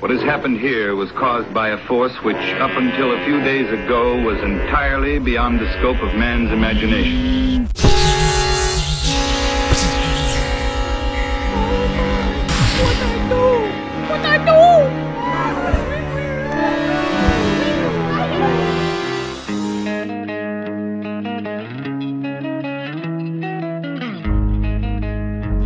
What has happened here was caused by a force which, up until a few days ago, was entirely beyond the scope of man's imagination.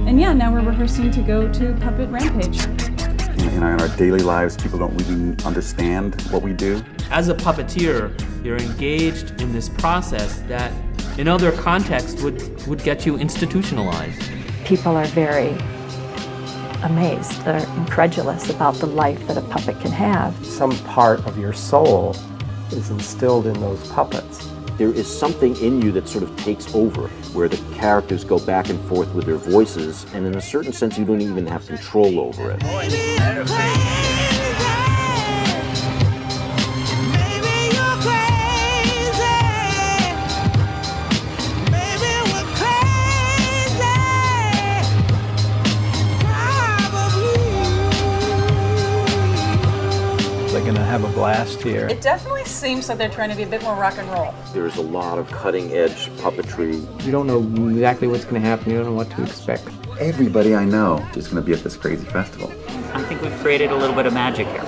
And yeah, now we're rehearsing to go to Puppet Rampage. In our, in our daily lives, people don't really understand what we do. As a puppeteer, you're engaged in this process that in other contexts would, would get you institutionalized. People are very amazed, they're incredulous about the life that a puppet can have. Some part of your soul is instilled in those puppets. There is something in you that sort of takes over, where the characters go back and forth with their voices, and in a certain sense, you don't even have control over it. They're going to have a blast here. It definitely seems like they're trying to be a bit more rock and roll. There's a lot of cutting edge puppetry. You don't know exactly what's going to happen. You don't know what to expect. Everybody I know is going to be at this crazy festival. I think we've created a little bit of magic here.